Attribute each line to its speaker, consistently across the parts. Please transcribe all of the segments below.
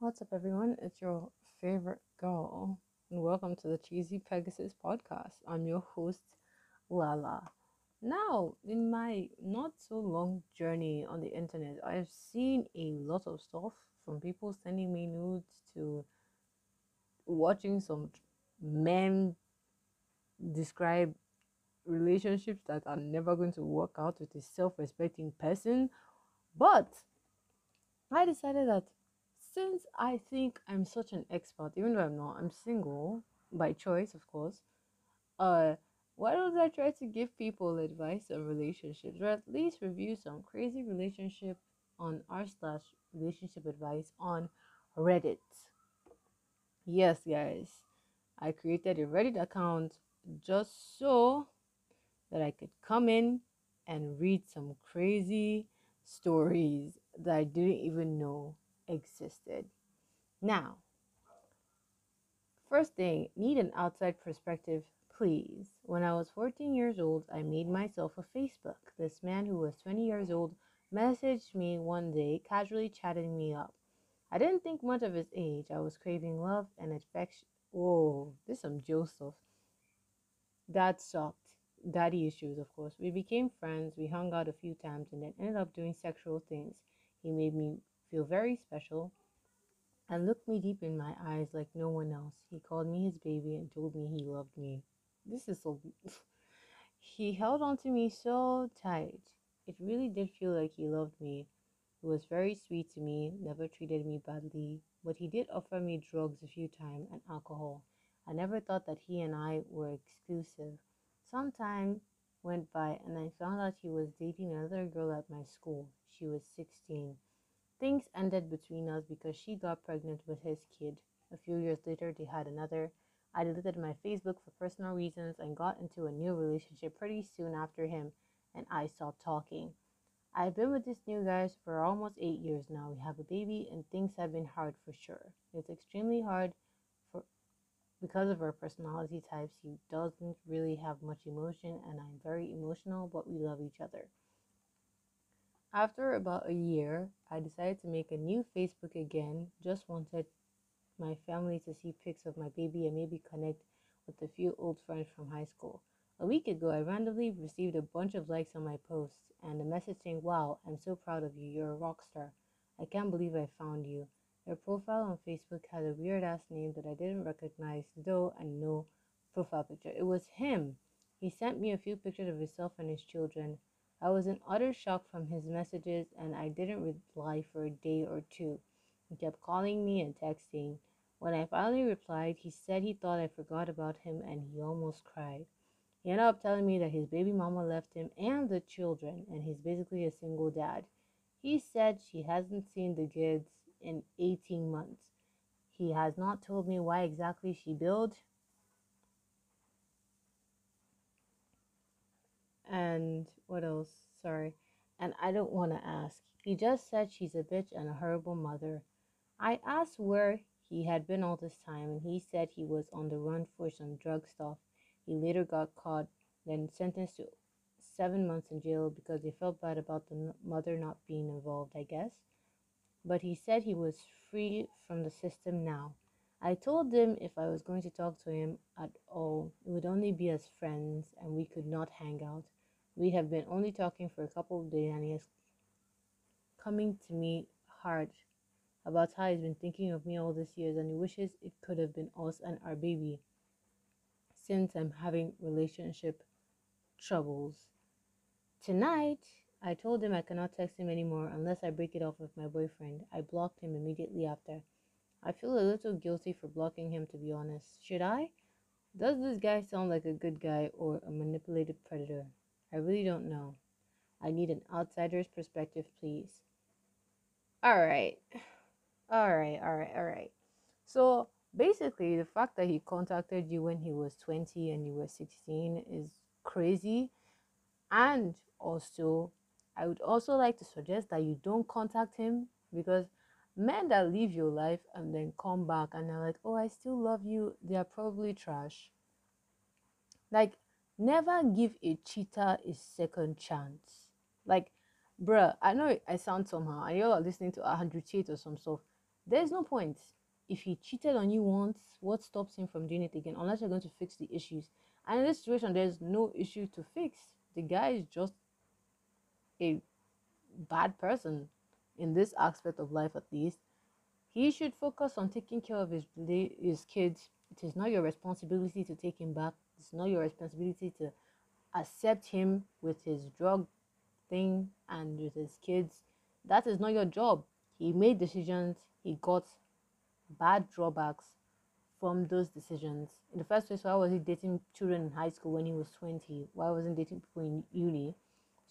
Speaker 1: What's up, everyone? It's your favorite girl, and welcome to the Cheesy Pegasus podcast. I'm your host, Lala. Now, in my not so long journey on the internet, I've seen a lot of stuff from people sending me nudes to watching some men describe relationships that are never going to work out with a self respecting person. But I decided that since I think I'm such an expert, even though I'm not, I'm single by choice, of course. Uh, why don't I try to give people advice on relationships, or at least review some crazy relationship on r slash relationship advice on Reddit? Yes, guys, I created a Reddit account just so that I could come in and read some crazy stories that I didn't even know existed. Now, first thing, need an outside perspective, please. When I was 14 years old, I made myself a Facebook. This man who was 20 years old messaged me one day, casually chatting me up. I didn't think much of his age. I was craving love and affection. Whoa, this is some Joseph. That sucked. Daddy issues, of course. We became friends. We hung out a few times and then ended up doing sexual things. He made me feel very special and looked me deep in my eyes like no one else. He called me his baby and told me he loved me. This is so. he held on to me so tight. It really did feel like he loved me. He was very sweet to me, never treated me badly, but he did offer me drugs a few times and alcohol. I never thought that he and I were exclusive. Some time went by and I found out he was dating another girl at my school. She was 16. Things ended between us because she got pregnant with his kid. A few years later, they had another. I deleted my Facebook for personal reasons and got into a new relationship pretty soon after him and I stopped talking. I've been with this new guy for almost eight years now. We have a baby and things have been hard for sure. It's extremely hard for because of our personality types. He doesn't really have much emotion and I'm very emotional, but we love each other. After about a year, I decided to make a new Facebook again. Just wanted my family to see pics of my baby and maybe connect with a few old friends from high school. A week ago, I randomly received a bunch of likes on my posts and a message saying, Wow, I'm so proud of you. You're a rock star. I can't believe I found you. Their profile on Facebook had a weird ass name that I didn't recognize, though, and no profile picture. It was him. He sent me a few pictures of himself and his children. I was in utter shock from his messages and I didn't reply for a day or two. He kept calling me and texting. When I finally replied, he said he thought I forgot about him and he almost cried. He ended up telling me that his baby mama left him and the children and he's basically a single dad. He said she hasn't seen the kids in 18 months. He has not told me why exactly she billed and what else? Sorry. And I don't want to ask. He just said she's a bitch and a horrible mother. I asked where he had been all this time, and he said he was on the run for some drug stuff. He later got caught, then sentenced to seven months in jail because they felt bad about the mother not being involved, I guess. But he said he was free from the system now. I told him if I was going to talk to him at all, it would only be as friends and we could not hang out. We have been only talking for a couple of days and he is coming to me hard about how he's been thinking of me all these years and he wishes it could have been us and our baby since I'm having relationship troubles. Tonight, I told him I cannot text him anymore unless I break it off with my boyfriend. I blocked him immediately after. I feel a little guilty for blocking him, to be honest. Should I? Does this guy sound like a good guy or a manipulated predator? I really don't know. I need an outsider's perspective, please. All right. All right, all right, all right. So basically, the fact that he contacted you when he was 20 and you were 16 is crazy. And also, I would also like to suggest that you don't contact him because men that leave your life and then come back and they're like, oh, I still love you, they are probably trash. Like, never give a cheater a second chance. Like, bruh, I know I sound somehow, and you're listening to a hundred cheat or some stuff. there's no point. If he cheated on you once, what stops him from doing it again? Unless you're going to fix the issues. And in this situation, there's no issue to fix. The guy is just a bad person in this aspect of life, at least. He should focus on taking care of his his kids. It is not your responsibility to take him back. It's not your responsibility to accept him with his drug thing and with his kids. That is not your job. He made decisions. He got bad drawbacks from those decisions. In the first place, why was he dating children in high school when he was 20? Why wasn't he dating people in uni?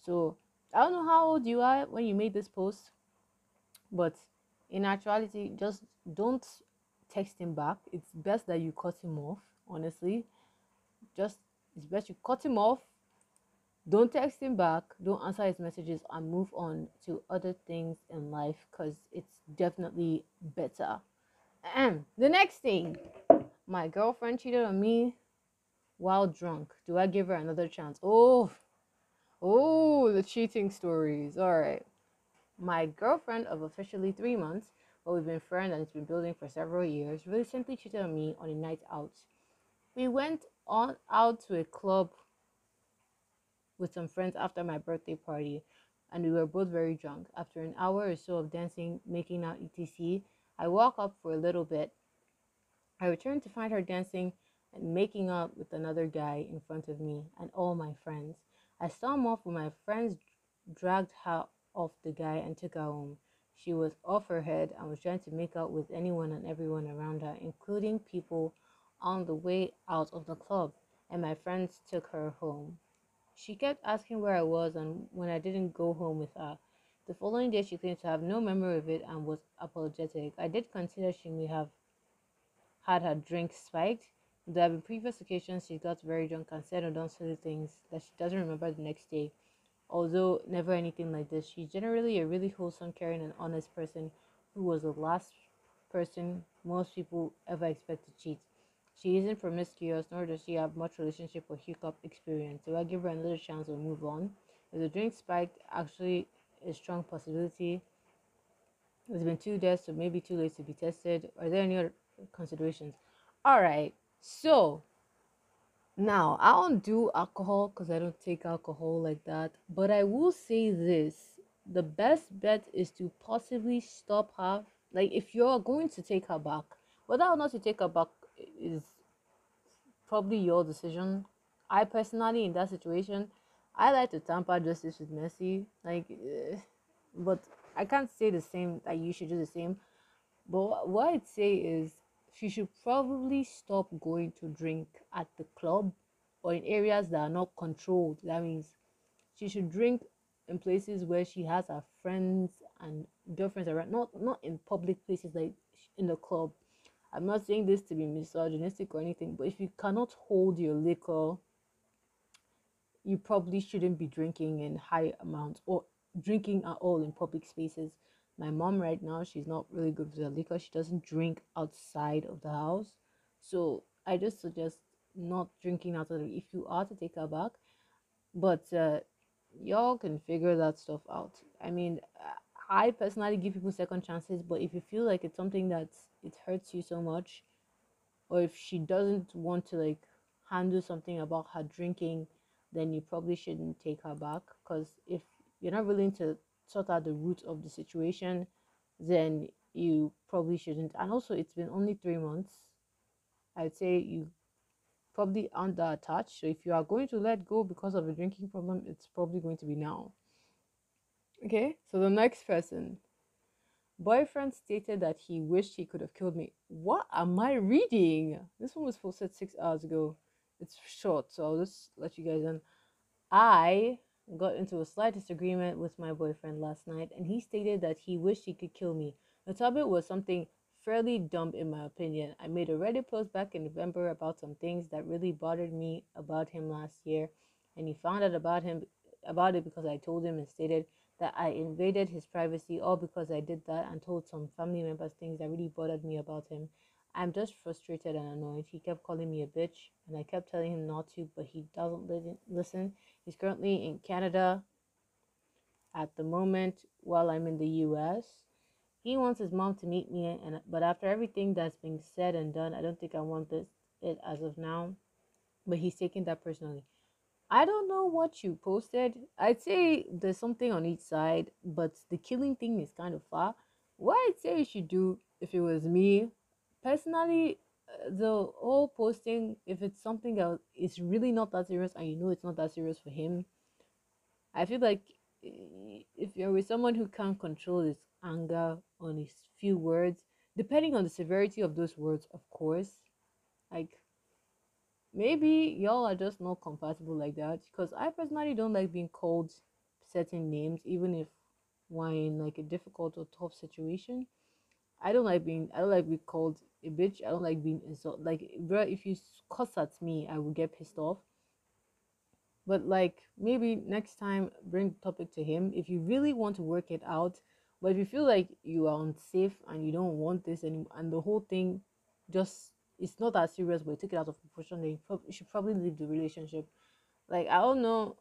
Speaker 1: So I don't know how old you are when you made this post, but in actuality, just don't text him back. It's best that you cut him off, honestly. Just it's best you cut him off. Don't text him back. Don't answer his messages and move on to other things in life because it's definitely better. And the next thing, my girlfriend cheated on me while drunk. Do I give her another chance? Oh, oh, the cheating stories. All right. My girlfriend of officially three months, but we've been friends and it's been building for several years, recently cheated on me on a night out. We went on out to a club with some friends after my birthday party, and we were both very drunk. After an hour or so of dancing, making out etc., I walk up for a little bit. I return to find her dancing and making out with another guy in front of me and all my friends. I stormed off when my friends dragged her off the guy and took her home. She was off her head and was trying to make out with anyone and everyone around her, including people on the way out of the club, and my friends took her home. She kept asking where I was and when I didn't go home with her. The following day, she claimed to have no memory of it and was apologetic. I did consider she may have had her drink spiked. There have been previous occasions she got very drunk and said or done silly things that she doesn't remember the next day. Although never anything like this, she's generally a really wholesome, caring, and honest person who was the last person most people ever expect to cheat. She isn't promiscuous, nor does she have much relationship or hookup experience. So I give her another chance or move on. If the drink spiked, actually a strong possibility. It's been two days, so maybe too late to be tested. Are there any other considerations? All right, so now I don't do alcohol because I don't take alcohol like that, but I will say this the best bet is to possibly stop her. Like, if you're going to take her back, whether or not to take her back is probably your decision. I personally, in that situation, I like to tamper justice with mercy. Like, uh, but I can't say the same that you should do the same. But what I'd say is she should probably stop going to drink at the club or in areas that are not controlled. That means she should drink in places where she has her friends and girlfriends around, not not in public places like in the club. I'm not saying this to be misogynistic or anything, but if you cannot hold your liquor you probably shouldn't be drinking in high amounts or drinking at all in public spaces. My mom right now, she's not really good with the liquor. She doesn't drink outside of the house. So I just suggest not drinking out of if you are to take her back. But uh, y'all can figure that stuff out. I mean, I personally give people second chances, but if you feel like it's something that it hurts you so much, or if she doesn't want to like handle something about her drinking then you probably shouldn't take her back because if you're not willing to sort out the root of the situation, then you probably shouldn't. And also, it's been only three months. I'd say you probably under attached. So if you are going to let go because of a drinking problem, it's probably going to be now. Okay, so the next person. Boyfriend stated that he wished he could have killed me. What am I reading? This one was posted six hours ago it's short, so I'll just let you guys in. I got into a slight disagreement with my boyfriend last night, and he stated that he wished he could kill me. The topic was something fairly dumb in my opinion. I made a Reddit post back in November about some things that really bothered me about him last year, and he found out about him about it because I told him and stated that I invaded his privacy all because I did that and told some family members things that really bothered me about him. I'm just frustrated and annoyed. He kept calling me a bitch, and I kept telling him not to, but he doesn't listen. He's currently in Canada at the moment while I'm in the US. He wants his mom to meet me, and but after everything that's been said and done, I don't think I want this it as of now. But he's taking that personally. I don't know what you posted. I'd say there's something on each side, but the killing thing is kind of far. What I'd say you should do if it was me, personally, uh, the whole posting, if it's something that is really not that serious and you know it's not that serious for him, I feel like eh, if you're with someone who can't control his anger on his few words, depending on the severity of those words, of course, like maybe y'all are just not compatible like that because i personally don't like being called certain names even if we're in like a difficult or tough situation. I don't like being i don't like being called a bitch. I don't like being insulted like bro if you cuss at me i will get pissed off. But like maybe next time bring the topic to him. If you really want to work it out but if you feel like you are unsafe and you don't want this and, and the whole thing just it's not that serious, but you take it out of proportion, then you, you should probably leave the relationship. Like I don't know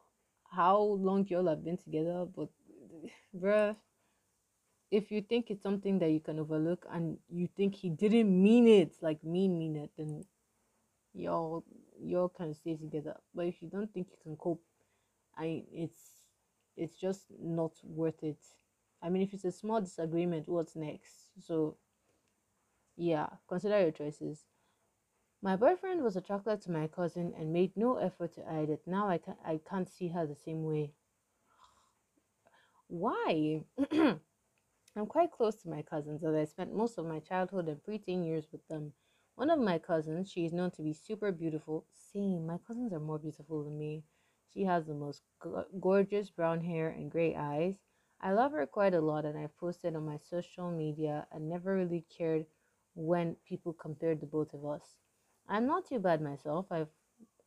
Speaker 1: how long y'all have been together, but bruh, if you think it's something that you can overlook and you think he didn't mean it, like mean mean it, then y'all y'all can stay together. But if you don't think you can cope, I it's it's just not worth it. I mean, if it's a small disagreement, what's next? So, yeah, consider your choices. My boyfriend was attracted to my cousin and made no effort to hide it. Now I, can, I can't see her the same way. Why? I'm quite close to my cousins as I spent most of my childhood and preteen years with them. One of my cousins, she is known to be super beautiful. Same, my cousins are more beautiful than me. She has the most gorgeous brown hair and gray eyes. I love her quite a lot and I've posted on my social media and never really cared when people compared the both of us. I'm not too bad myself. I've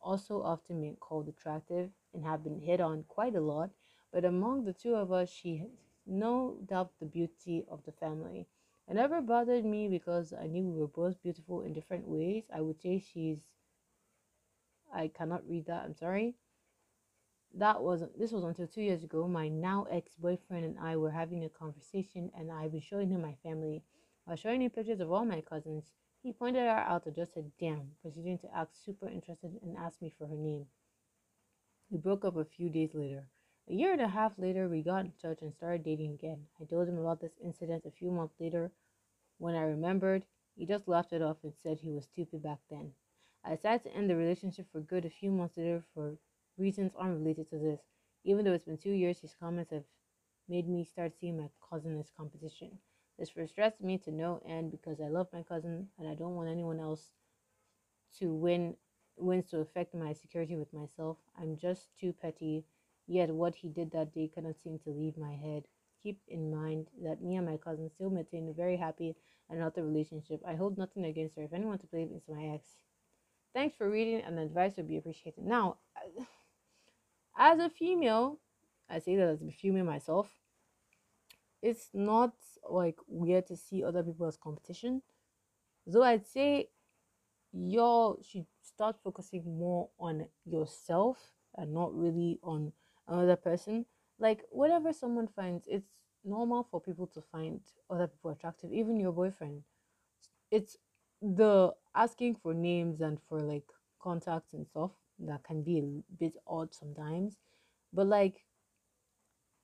Speaker 1: also often been called attractive and have been hit on quite a lot, but among the two of us, she no doubt the beauty of the family. It never bothered me because I knew we were both beautiful in different ways. I would say she's I cannot read that, I'm sorry. That was this was until two years ago. My now ex-boyfriend and I were having a conversation and I was showing him my family. I was showing him pictures of all my cousins. He pointed her out and just said, damn, proceeding to act super interested and asked me for her name. We broke up a few days later. A year and a half later, we got in touch and started dating again. I told him about this incident a few months later. When I remembered, he just laughed it off and said he was stupid back then. I decided to end the relationship for good a few months later for reasons unrelated to this. Even though it's been two years, his comments have made me start seeing my cousin as competition. This frustrates me to no end because I love my cousin and I don't want anyone else to win wins to affect my security with myself. I'm just too petty. Yet what he did that day cannot seem to leave my head. Keep in mind that me and my cousin still maintain a very happy and healthy relationship. I hold nothing against her. If anyone to blame, it's my ex. Thanks for reading, and advice would be appreciated. Now, as a female, I say that as a female myself, it's not like weird to see other people as competition. So I'd say y'all should start focusing more on yourself and not really on another person. Like whatever someone finds, it's normal for people to find other people attractive, even your boyfriend. It's the asking for names and for like contacts and stuff that can be a bit odd sometimes. But like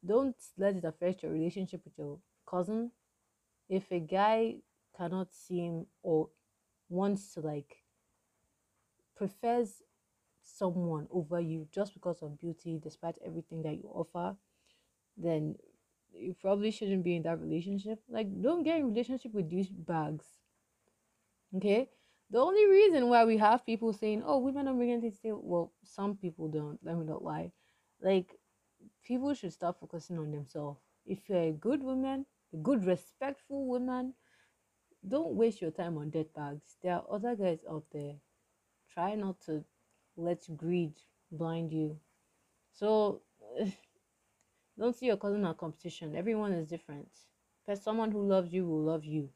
Speaker 1: don't let it affect your relationship with your cousin. If a guy cannot seem or wants to like prefers someone over you just because of beauty, despite everything that you offer, then you probably shouldn't be in that relationship. Like, don't get in relationship with these bags. Okay. The only reason why we have people saying, "Oh, women don't bring anything to say," well, some people don't. Let me not lie. Like, people should start focusing on themselves. If you're a good woman, a good, respectful woman, don't waste your time on dead bags. There are other guys out there. Try not to let greed blind you. So, don't see your cousin as competition. Everyone is different. But someone who loves you will love you.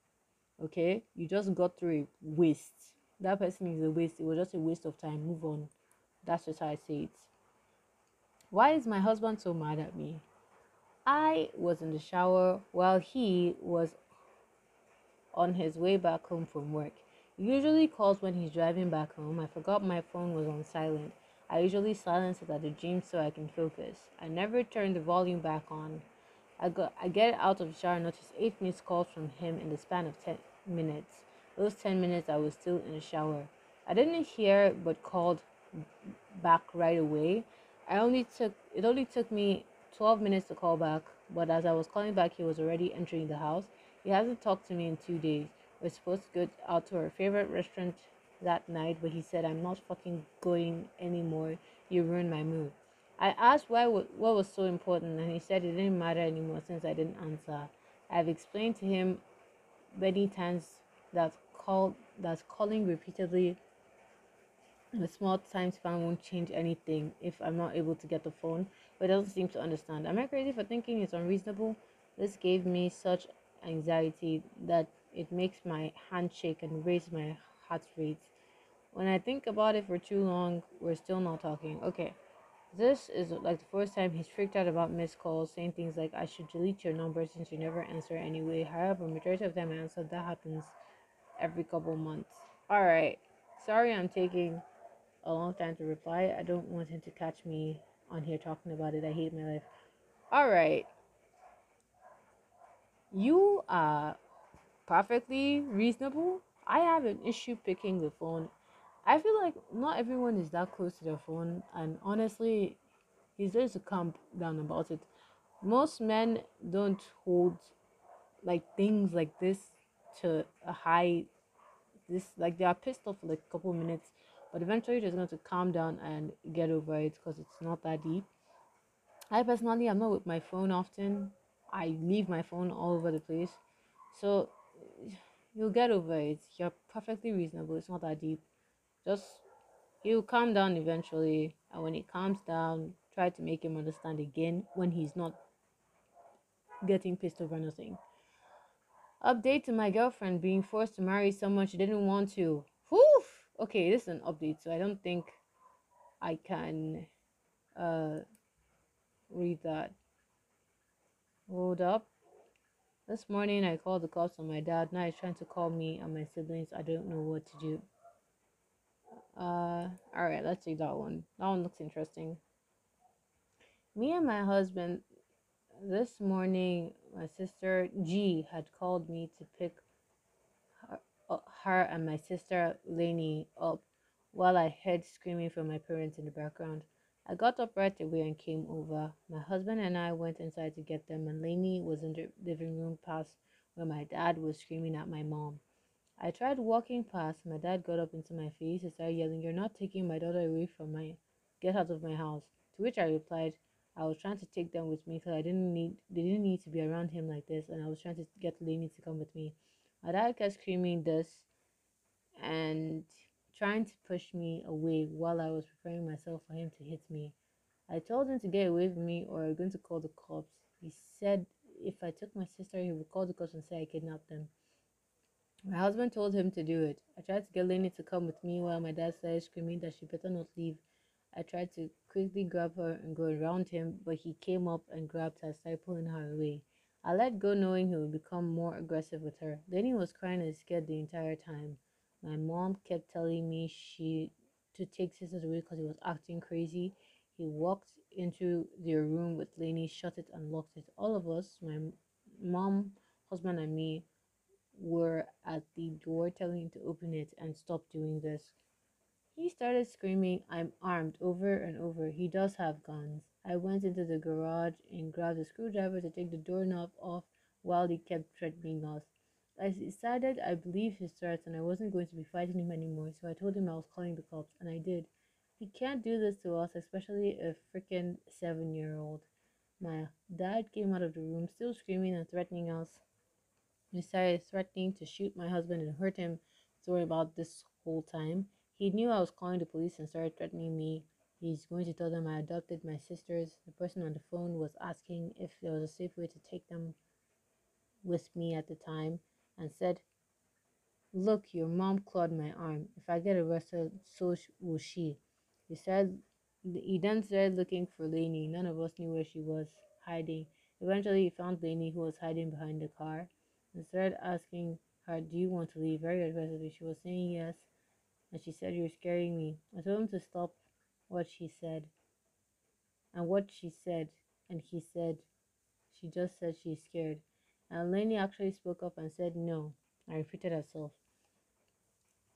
Speaker 1: Okay? You just got through a waste. That person is a waste. It was just a waste of time. Move on. That's just how I say it. Why is my husband so mad at me? I was in the shower while he was on his way back home from work. He usually calls when he's driving back home. I forgot my phone was on silent. I usually silence it at the gym so I can focus. I never turn the volume back on. I got I get out of the shower and notice eight missed calls from him in the span of ten minutes. Those ten minutes I was still in the shower. I didn't hear but called back right away. I only took it only took me 12 minutes to call back, but as I was calling back, he was already entering the house. He hasn't talked to me in two days. We're supposed to go out to our favorite restaurant that night, but he said, I'm not fucking going anymore. You ruined my mood. I asked why what was so important, and he said it didn't matter anymore since I didn't answer. I've explained to him many times that call that calling repeatedly a small time span won't change anything if I'm not able to get the phone, but it doesn't seem to understand. Am I crazy for thinking it's unreasonable? This gave me such anxiety that it makes my hand shake and raise my heart rate. When I think about it for too long, we're still not talking. Okay. This is like the first time he's freaked out about missed calls, saying things like, I should delete your number since you never answer anyway. However, majority of them answer, that happens every couple months. Alright. Sorry I'm taking a long time to reply. I don't want him to catch me on here talking about it. I hate my life. All right. You are perfectly reasonable. I have an issue picking the phone. I feel like not everyone is that close to their phone, and honestly, he's there to calm down about it. Most men don't hold like things like this to a high this like they are pissed off for like a couple minutes but eventually you're just going to calm down and get over it because it's not that deep. I personally i'm not with my phone often. I leave my phone all over the place. So you'll get over it. You're perfectly reasonable. It's not that deep. Just he'll calm down eventually. And when he calms down try to make him understand again when he's not getting pissed over nothing. Update to my girlfriend being forced to marry someone she didn't want to! Okay this is an update so i don't think i can uh read that. Hold up. This morning i called the cops on my dad. Now he's trying to call me and my siblings. I don't know what to do. Uh all right let's see that one. That one looks interesting. Me and my husband this morning my sister g had called me to pick Uh, her and my sister Lainey up while I heard screaming from my parents in the background. I got up right away and came over. My husband and I went inside to get them, and Lainey was in the living room past where my dad was screaming at my mom. I tried walking past. My dad got up into my face and started yelling, You're not taking my daughter away from my get out of my house. To which I replied, I was trying to take them with me because I didn't need they didn't need to be around him like this, and I was trying to get Lainey to come with me. My dad kept screaming this and trying to push me away while I was preparing myself for him to hit me. I told him to get away from me or I'm going to call the cops. He said if I took my sister, he would call the cops and say I kidnapped them. My husband told him to do it. I tried to get Lenny to come with me while my dad started screaming that she better not leave. I tried to quickly grab her and go around him, but he came up and grabbed her, started pulling her away. I let go knowing he would become more aggressive with her. Lenny was crying and scared the entire time. My mom kept telling me she to take sisters away because he was acting crazy. He walked into their room with Lenny, shut it and locked it. All of us, my mom, husband, and me, were at the door telling him to open it and stop doing this. He started screaming, I'm armed, over and over. He does have guns. I went into the garage and grabbed a screwdriver to take the doorknob off while he kept threatening us. I decided I believed his threats and I wasn't going to be fighting him anymore, so I told him I was calling the cops, and I did. He can't do this to us, especially a freaking seven year old. My dad came out of the room, still screaming and threatening us. He started threatening to shoot my husband and hurt him. Sorry about this whole time. He knew I was calling the police and started threatening me He's going to tell them I adopted my sisters. The person on the phone was asking if there was a safe way to take them with me at the time and said, Look, your mom clawed my arm. If I get arrested, so will she. He said he then started looking for Lainey. None of us knew where she was hiding. Eventually, he found Lainey, who was hiding behind the car, and started asking her, Do you want to leave? Very aggressively. She was saying yes. And she said, You're scaring me. I told him to stop what she said. And what she said, and he said, She just said she's scared. And Lenny actually spoke up and said no. I repeated herself.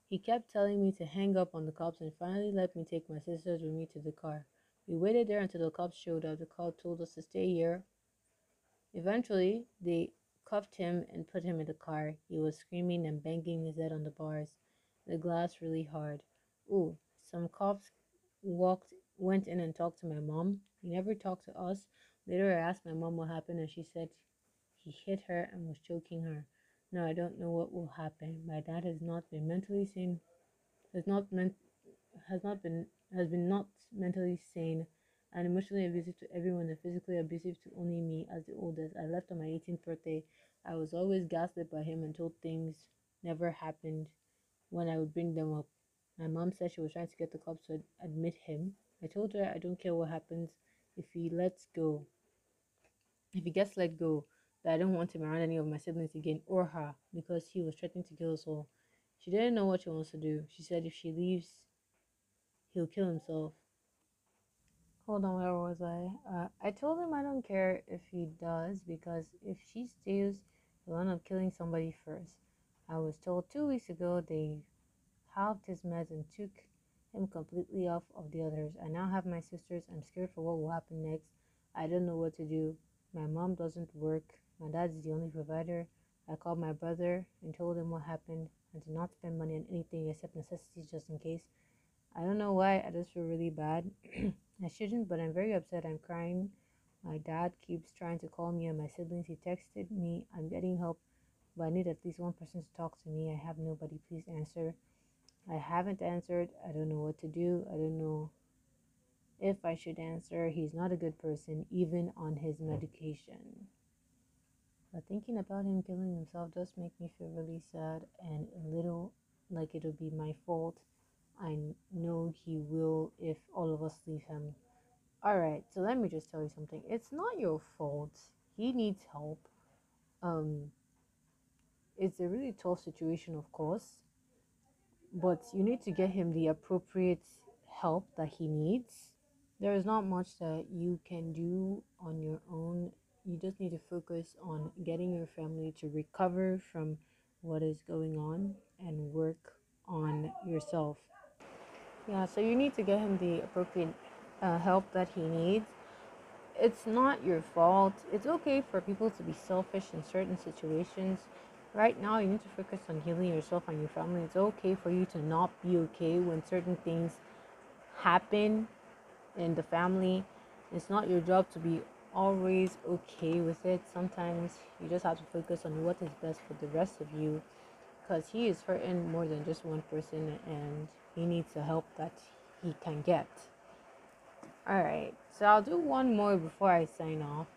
Speaker 1: He kept telling me to hang up on the cops and finally let me take my sisters with me to the car. We waited there until the cops showed up. The cop told us to stay here. Eventually, they cuffed him and put him in the car. He was screaming and banging his head on the bars, the glass really hard. Ooh, some cops walked went in and talked to my mom. He never talked to us. Later I asked my mom what happened and she said he hit her and was choking her. Now I don't know what will happen. My dad has not been mentally sane has not meant has not been has been not mentally sane and emotionally abusive to everyone and physically abusive to only me as the oldest. I left on my 18th birthday. I was always gaslit by him and told things never happened when I would bring them up. My mom said she was trying to get the cops to admit him. I told her I don't care what happens if he lets go. If he gets let go, that I don't want him around any of my siblings again or her because he was threatening to kill us all. She didn't know what she wants to do. She said if she leaves, he'll kill himself. Hold on, where was I? Uh, I told him I don't care if he does because if she stays, he'll end up killing somebody first. I was told two weeks ago they halved his meds and took him completely off of the others. I now have my sisters. I'm scared for what will happen next. I don't know what to do. My mom doesn't work. My dad's the only provider. I called my brother and told him what happened and to not spend money on anything except necessities just in case. I don't know why, I just feel really bad. I shouldn't, but I'm very upset. I'm crying. My dad keeps trying to call me and my siblings. He texted me, I'm getting help, but I need at least one person to talk to me. I have nobody. Please answer. I haven't answered. I don't know what to do. I don't know if I should answer. He's not a good person, even on his medication. But thinking about him killing himself does make me feel really sad and a little like it'll be my fault. I know he will if all of us leave him. Alright, so let me just tell you something. It's not your fault. He needs help. Um it's a really tough situation of course. But you need to get him the appropriate help that he needs. There is not much that you can do on your own you just need to focus on getting your family to recover from what is going on and work on yourself. Yeah, so you need to get him the appropriate uh, help that he needs. It's not your fault. It's okay for people to be selfish in certain situations. Right now, you need to focus on healing yourself and your family. It's okay for you to not be okay when certain things happen in the family. It's not your job to be always okay with it. Sometimes you just have to focus on what is best for the rest of you because he is hurting more than just one person and he needs the help that he can get. Alright, so I'll do one more before I sign off.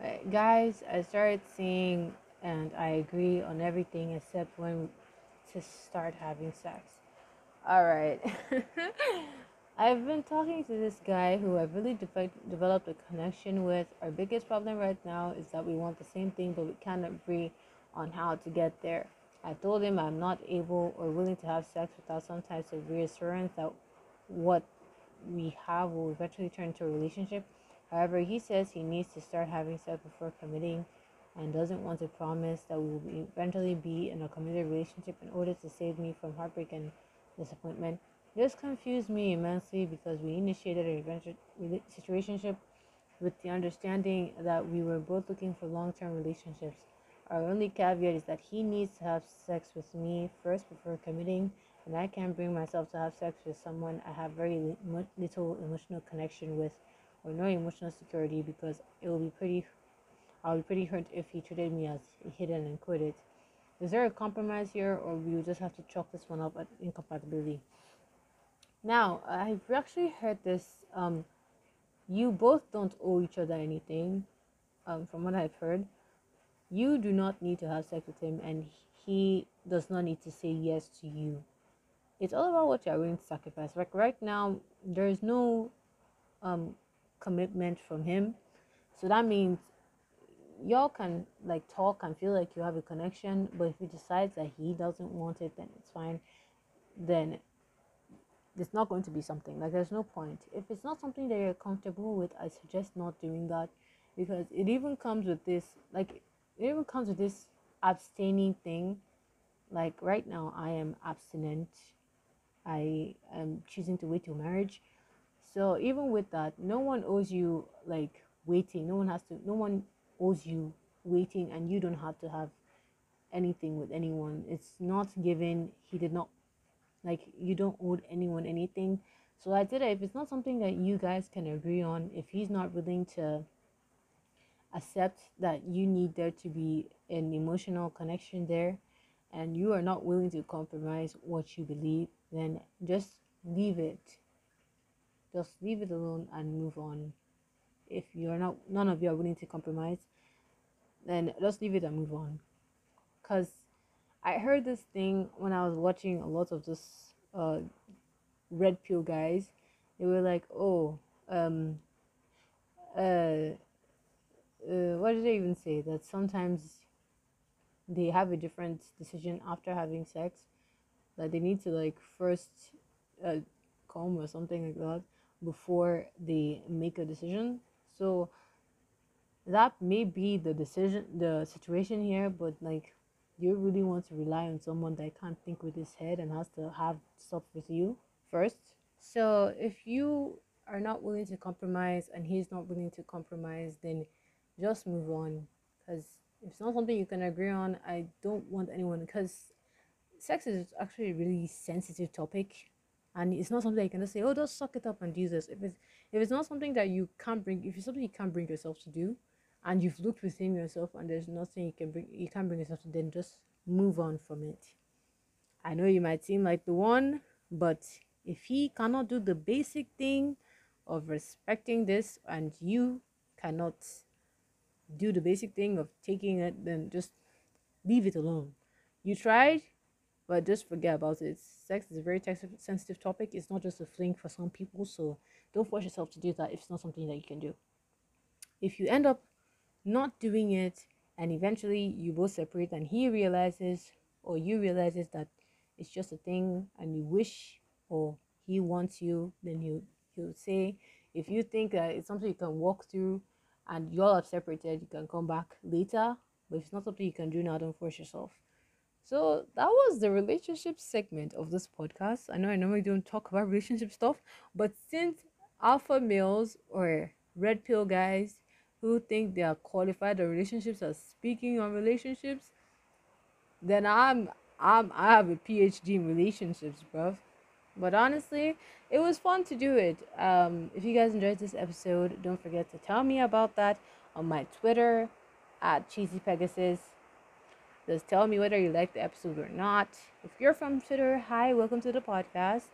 Speaker 1: Right, guys, I started seeing and I agree on everything except when to start having sex. Alright. I've been talking to this guy who I've really de- developed a connection with. Our biggest problem right now is that we want the same thing, but we can't agree on how to get there. I told him I'm not able or willing to have sex without some types of reassurance that what we have will eventually turn into a relationship. However, he says he needs to start having sex before committing and doesn't want to promise that we will eventually be in a committed relationship in order to save me from heartbreak and disappointment. This confused me immensely because we initiated a situationship with the understanding that we were both looking for long-term relationships. Our only caveat is that he needs to have sex with me first before committing, and I can't bring myself to have sex with someone I have very little emotional connection with or no emotional security because it will be pretty I'll be pretty hurt if he treated me as hidden and quit it. Is there a compromise here or we just have to chalk this one up at incompatibility? Now, I've actually heard this. Um, you both don't owe each other anything, um, from what I've heard. You do not need to have sex with him, and he does not need to say yes to you. It's all about what you're willing to sacrifice. Like right now, there is no um, commitment from him, so that means y'all can like talk and feel like you have a connection, but if he decides that he doesn't want it, then it's fine. Then it's not going to be something. Like there's no point. If it's not something that you're comfortable with i suggest not doing that because it even comes with this like it even comes with this abstaining thing. Like right now i am abstinent. I am choosing to wait till marriage. So even with that no one owes you like waiting. No one has to no one owes you waiting and you don't have to have anything with anyone. It's not given. He did not like you don't owe anyone anything. So i did it if it's not something that you guys can agree on if he's not willing to accept that you need there to be an emotional connection there and you are not willing to compromise what you believe then just leave it. Just leave it alone and move on if you're not none of you are willing to compromise then just leave it and move on because I heard this thing when I was watching a lot of this uh, red pill guys. They were like, "Oh, um, uh, uh, what did they even say? That sometimes they have a different decision after having sex. That they need to like first uh, or something like that before they make a decision. So that may be the decision, the situation here, but like you really want to rely on someone that can't think with his head and has to have stuff with you first. So if you are not willing to compromise and he's not willing to compromise, then just move on. Because if it's not something you can agree on, I don't want anyone. Because sex is actually a really sensitive topic, and it's not something you can just say, "Oh, just suck it up and do this." If it's if it's not something that you can't bring, if it's something you can't bring yourself to do, and you've looked within yourself and there's nothing you can bring you can't bring yourself to then just move on from it i know you might seem like the one but if he cannot do the basic thing of respecting this and you cannot do the basic thing of taking it then just leave it alone you tried but just forget about it. Sex is a very sensitive topic. It's not just a fling for some people so don't force yourself to do that if it's not something that you can do. If you end up not doing it and eventually you both separate and he realizes or you realizes that it's just a thing and you wish or he wants you then he'll he'll say if you think that it's something you can walk through and you all have separated you can come back later. But if it's not something you can do now don't force yourself so that was the relationship segment of this podcast i know i normally don't talk about relationship stuff but since alpha males or red pill guys who think they are qualified or relationships are speaking on relationships, then I'm I'm I have a PhD in relationships, bro. But honestly, it was fun to do it. Um, if you guys enjoyed this episode, don't forget to tell me about that on my Twitter at Cheesy Pegasus. Just tell me whether you like the episode or not. If you're from Twitter, hi, welcome to the podcast.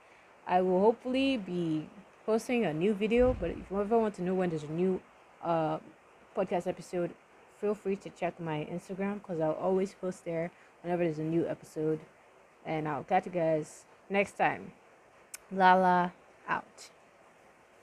Speaker 1: I will hopefully be posting a new video, but if you ever want to know when there's a new uh, podcast episode, feel free to check my Instagram because I'll always post there whenever there's a new episode. And I'll catch you guys next time. Lala out.